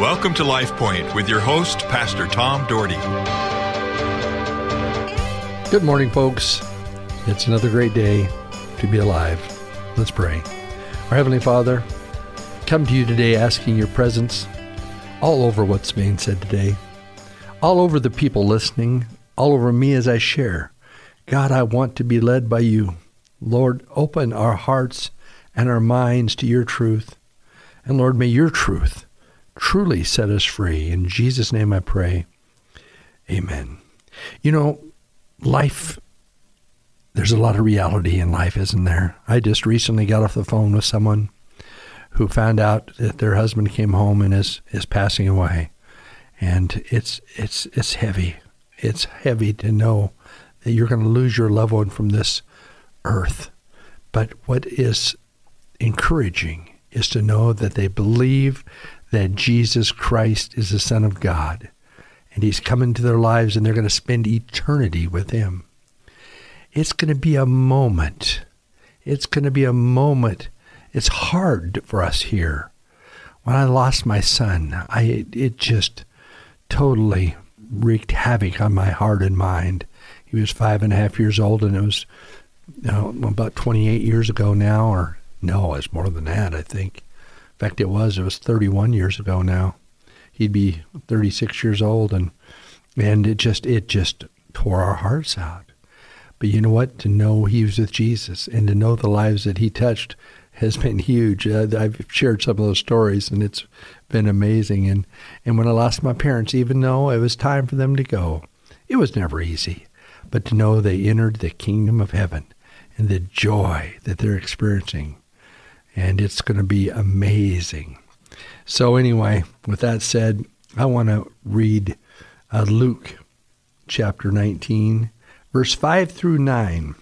Welcome to Life Point with your host, Pastor Tom Dougherty. Good morning, folks. It's another great day to be alive. Let's pray. Our Heavenly Father, come to you today asking your presence all over what's being said today, all over the people listening, all over me as I share. God, I want to be led by you. Lord, open our hearts and our minds to your truth. And Lord, may your truth truly set us free. In Jesus' name I pray. Amen. You know, life, there's a lot of reality in life, isn't there? I just recently got off the phone with someone who found out that their husband came home and is, is passing away. And it's it's it's heavy. It's heavy to know that you're going to lose your loved one from this earth. But what is encouraging is to know that they believe that Jesus Christ is the Son of God and He's come into their lives and they're going to spend eternity with Him. It's going to be a moment. It's going to be a moment. It's hard for us here. When I lost my son, I it just totally wreaked havoc on my heart and mind. He was five and a half years old, and it was you know, about 28 years ago now, or no, it's more than that, I think fact, it was. It was 31 years ago now. He'd be 36 years old, and and it just it just tore our hearts out. But you know what? To know he was with Jesus and to know the lives that he touched has been huge. Uh, I've shared some of those stories, and it's been amazing. And and when I lost my parents, even though it was time for them to go, it was never easy. But to know they entered the kingdom of heaven and the joy that they're experiencing and it's going to be amazing. So, anyway, with that said, I want to read uh, Luke chapter 19, verse 5 through 9.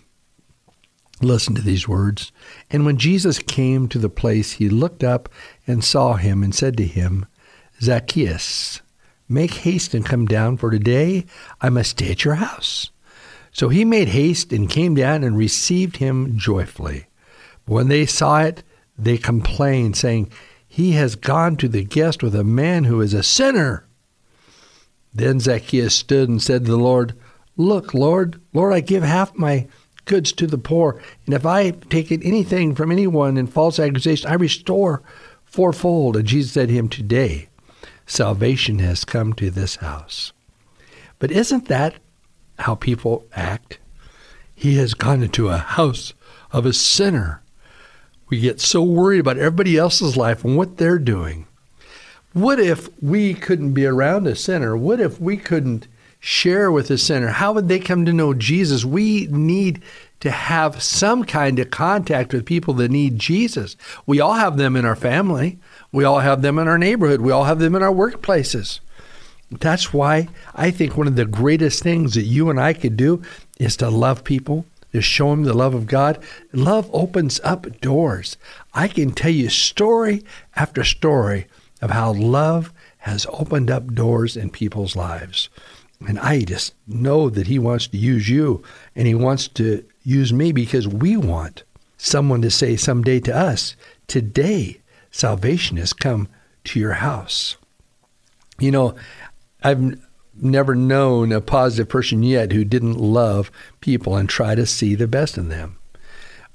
Listen to these words. And when Jesus came to the place, he looked up and saw him and said to him, Zacchaeus, make haste and come down, for today I must stay at your house. So he made haste and came down and received him joyfully. When they saw it, they complained, saying, He has gone to the guest with a man who is a sinner. Then Zacchaeus stood and said to the Lord, Look, Lord, Lord, I give half my goods to the poor, and if I take anything from anyone in false accusation, I restore fourfold. And Jesus said to him, Today salvation has come to this house. But isn't that how people act? He has gone into a house of a sinner. We get so worried about everybody else's life and what they're doing. What if we couldn't be around a sinner? What if we couldn't share with a sinner? How would they come to know Jesus? We need to have some kind of contact with people that need Jesus. We all have them in our family. We all have them in our neighborhood. We all have them in our workplaces. That's why I think one of the greatest things that you and I could do is to love people, to show them the love of God. Love opens up doors. I can tell you story after story of how love has opened up doors in people's lives. And I just know that He wants to use you and He wants to use me because we want someone to say someday to us, Today, salvation has come to your house. You know, I've never known a positive person yet who didn't love people and try to see the best in them.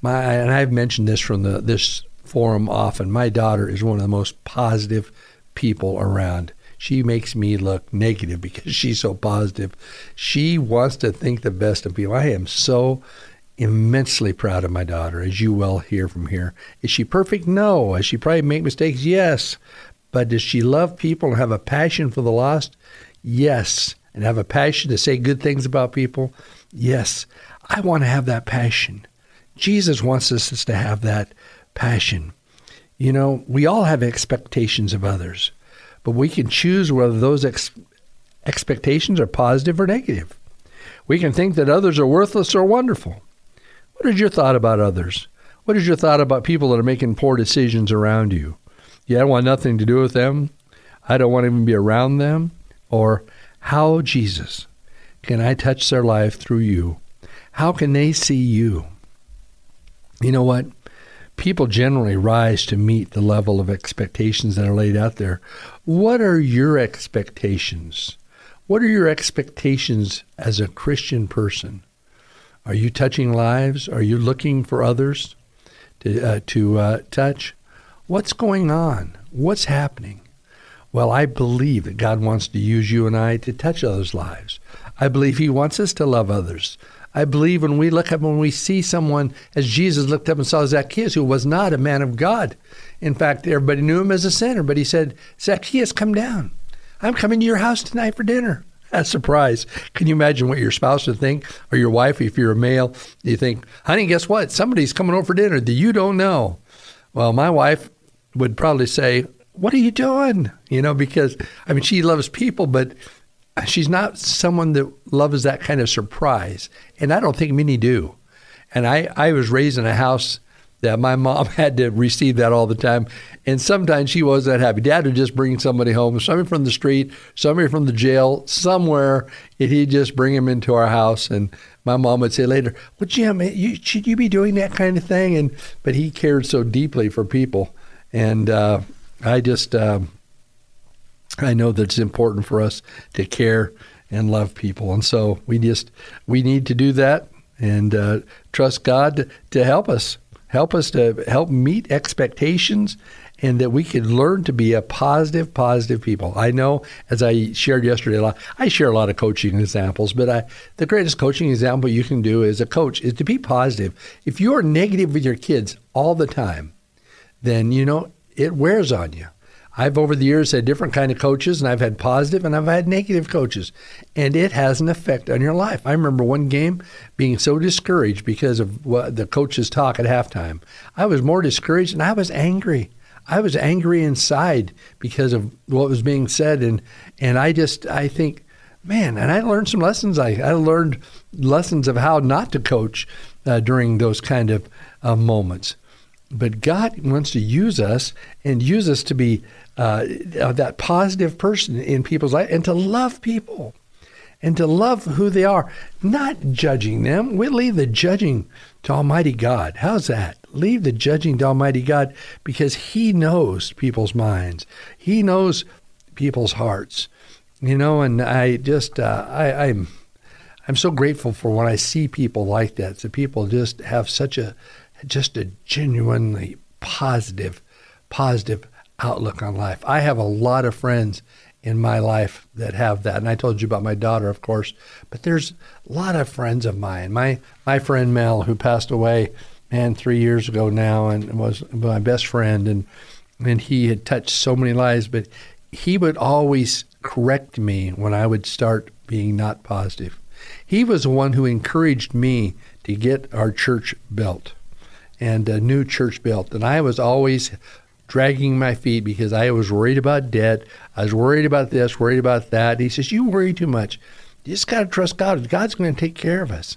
My and I've mentioned this from the this forum often. My daughter is one of the most positive people around. She makes me look negative because she's so positive. She wants to think the best of people. I am so immensely proud of my daughter, as you well hear from here. Is she perfect? No. Does she probably make mistakes? Yes. But does she love people and have a passion for the lost? Yes. And have a passion to say good things about people? Yes. I want to have that passion. Jesus wants us to have that passion. You know, we all have expectations of others, but we can choose whether those ex- expectations are positive or negative. We can think that others are worthless or wonderful. What is your thought about others? What is your thought about people that are making poor decisions around you? Yeah, I want nothing to do with them. I don't want to even be around them. Or, how, Jesus, can I touch their life through you? How can they see you? You know what? people generally rise to meet the level of expectations that are laid out there. What are your expectations? What are your expectations as a Christian person? Are you touching lives? Are you looking for others to, uh, to uh, touch? What's going on? What's happening? Well, I believe that God wants to use you and I to touch others' lives. I believe He wants us to love others. I believe when we look up, when we see someone, as Jesus looked up and saw Zacchaeus, who was not a man of God. In fact, everybody knew him as a sinner, but he said, Zacchaeus, come down. I'm coming to your house tonight for dinner. A surprise. Can you imagine what your spouse would think, or your wife, if you're a male? You think, honey, guess what? Somebody's coming over for dinner that you don't know. Well, my wife would probably say, What are you doing? You know, because, I mean, she loves people, but she's not someone that loves that kind of surprise. And I don't think many do. And I, I was raised in a house that my mom had to receive that all the time. And sometimes she wasn't that happy. Dad would just bring somebody home, somebody from the street, somebody from the jail, somewhere, and he'd just bring him into our house. And my mom would say later, "Well, Jim, you, should you be doing that kind of thing?" And but he cared so deeply for people, and uh, I just uh, I know that it's important for us to care and love people, and so we just we need to do that and uh, trust God to help us help us to help meet expectations and that we can learn to be a positive, positive people. I know, as I shared yesterday, a lot, I share a lot of coaching examples, but I, the greatest coaching example you can do as a coach is to be positive. If you are negative with your kids all the time, then you know it wears on you. I've over the years had different kind of coaches, and I've had positive and I've had negative coaches, and it has an effect on your life. I remember one game being so discouraged because of what the coaches talk at halftime. I was more discouraged, and I was angry. I was angry inside because of what was being said, and and I just I think, man, and I learned some lessons. I I learned lessons of how not to coach uh, during those kind of uh, moments. But God wants to use us and use us to be uh, that positive person in people's life and to love people and to love who they are, not judging them. We leave the judging to Almighty God. How's that? Leave the judging to Almighty God because He knows people's minds. He knows people's hearts. You know, and I just uh, I, I'm I'm so grateful for when I see people like that. So people just have such a just a genuinely positive, positive outlook on life. I have a lot of friends in my life that have that. And I told you about my daughter, of course, but there's a lot of friends of mine. My my friend Mel, who passed away, man, three years ago now, and was my best friend, and and he had touched so many lives, but he would always correct me when I would start being not positive. He was the one who encouraged me to get our church built and a new church built. And I was always dragging my feet because I was worried about debt. I was worried about this, worried about that. He says, You worry too much. You just got to trust God. God's going to take care of us.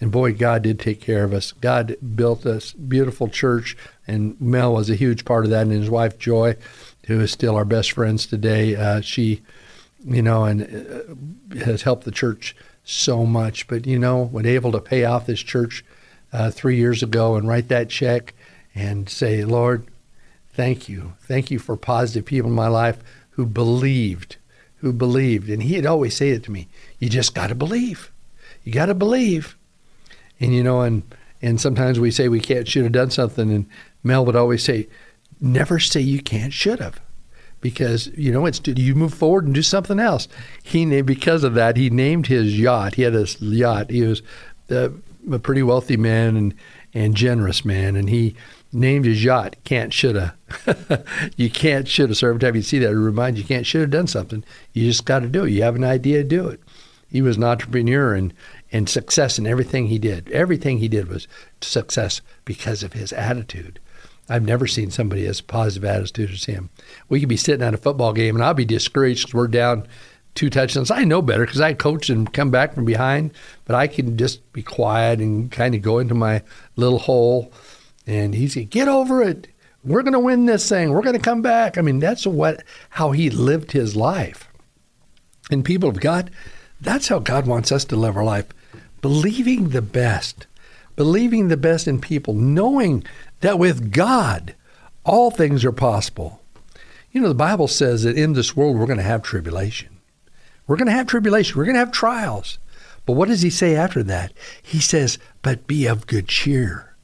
And boy, God did take care of us. God built us beautiful church, and Mel was a huge part of that, and his wife Joy, who is still our best friends today. Uh, she, you know, and uh, has helped the church so much. But you know, when able to pay off this church uh, three years ago and write that check and say, Lord, thank you. Thank you for positive people in my life who believed, who believed. And he'd always say it to me, you just got to believe. You got to believe. And, you know, and, and sometimes we say we can't, should have done something. And Mel would always say, never say you can't, should have. Because, you know, it's you move forward and do something else. He because of that, he named his yacht. He had a yacht. He was uh, a pretty wealthy man and and generous man, and he named his yacht "Can't Shoulda." you can't shoulda. So every time you see that, it reminds you can't shoulda done something. You just got to do it. You have an idea, do it. He was an entrepreneur and and success in everything he did. Everything he did was success because of his attitude. I've never seen somebody as positive attitude as him. We could be sitting at a football game and I'll be discouraged because we're down two touchdowns. I know better because I coach and come back from behind, but I can just be quiet and kind of go into my little hole. And he said, "Get over it. We're going to win this thing. We're going to come back." I mean, that's what how he lived his life. And people of God, that's how God wants us to live our life, believing the best, believing the best in people, knowing that with God, all things are possible. You know, the Bible says that in this world we're going to have tribulation. We're going to have tribulation. We're going to have trials. But what does he say after that? He says, But be of good cheer,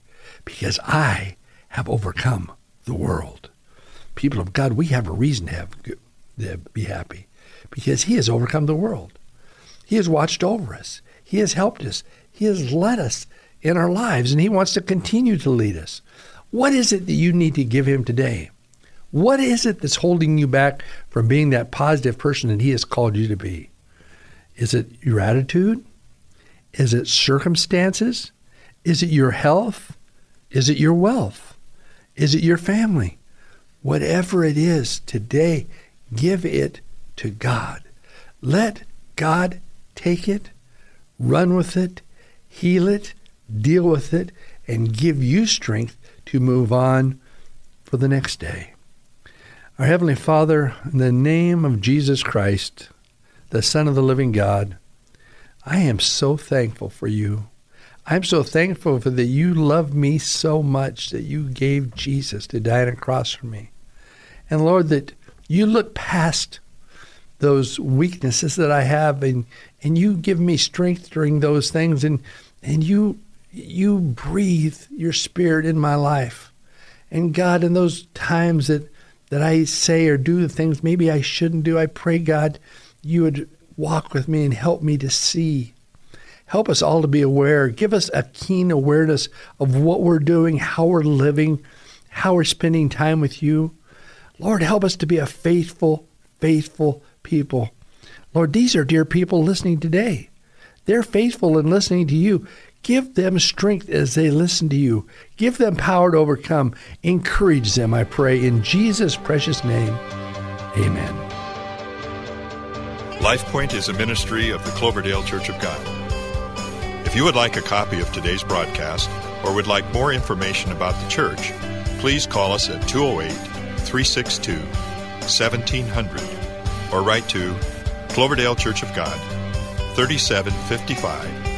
because I have overcome the world. People of God, we have a reason to, have, to be happy because he has overcome the world. He has watched over us. He has helped us. He has led us in our lives, and he wants to continue to lead us. What is it that you need to give him today? What is it that's holding you back from being that positive person that He has called you to be? Is it your attitude? Is it circumstances? Is it your health? Is it your wealth? Is it your family? Whatever it is today, give it to God. Let God take it, run with it, heal it, deal with it, and give you strength to move on for the next day. Our Heavenly Father, in the name of Jesus Christ, the Son of the living God, I am so thankful for you. I'm so thankful for that you love me so much that you gave Jesus to die on a cross for me. And Lord, that you look past those weaknesses that I have and, and you give me strength during those things and and you you breathe your spirit in my life. And God, in those times that that I say or do the things maybe I shouldn't do. I pray, God, you would walk with me and help me to see. Help us all to be aware. Give us a keen awareness of what we're doing, how we're living, how we're spending time with you. Lord, help us to be a faithful, faithful people. Lord, these are dear people listening today. They're faithful in listening to you. Give them strength as they listen to you. Give them power to overcome. Encourage them, I pray, in Jesus' precious name. Amen. LifePoint is a ministry of the Cloverdale Church of God. If you would like a copy of today's broadcast or would like more information about the church, please call us at 208 362 1700 or write to Cloverdale Church of God, 3755